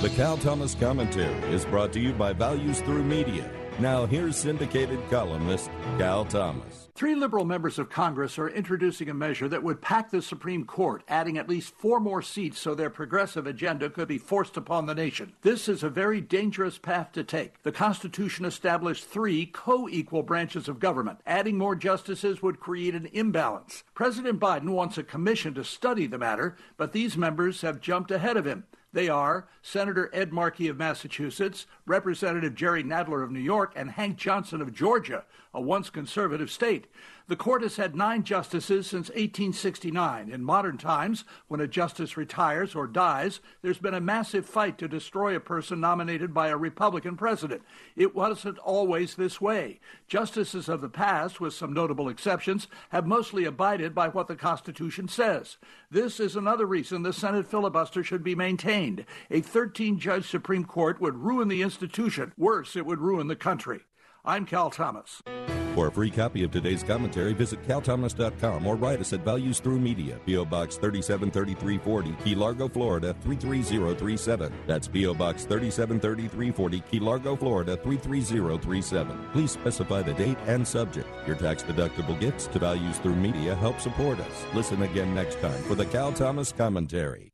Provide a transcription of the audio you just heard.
The Cal Thomas Commentary is brought to you by Values Through Media. Now, here's syndicated columnist Cal Thomas. Three liberal members of Congress are introducing a measure that would pack the Supreme Court, adding at least four more seats so their progressive agenda could be forced upon the nation. This is a very dangerous path to take. The Constitution established three co equal branches of government. Adding more justices would create an imbalance. President Biden wants a commission to study the matter, but these members have jumped ahead of him. They are Senator Ed Markey of Massachusetts, Representative Jerry Nadler of New York, and Hank Johnson of Georgia, a once conservative state. The court has had nine justices since 1869. In modern times, when a justice retires or dies, there's been a massive fight to destroy a person nominated by a Republican president. It wasn't always this way. Justices of the past, with some notable exceptions, have mostly abided by what the Constitution says. This is another reason the Senate filibuster should be maintained. A 13 judge Supreme Court would ruin the institution. Worse, it would ruin the country. I'm Cal Thomas. For a free copy of today's commentary, visit calthomas.com or write us at Values Through Media, P.O. Box 373340, Key Largo, Florida 33037. That's P.O. Box 373340, Key Largo, Florida 33037. Please specify the date and subject. Your tax deductible gifts to Values Through Media help support us. Listen again next time for the Cal Thomas Commentary.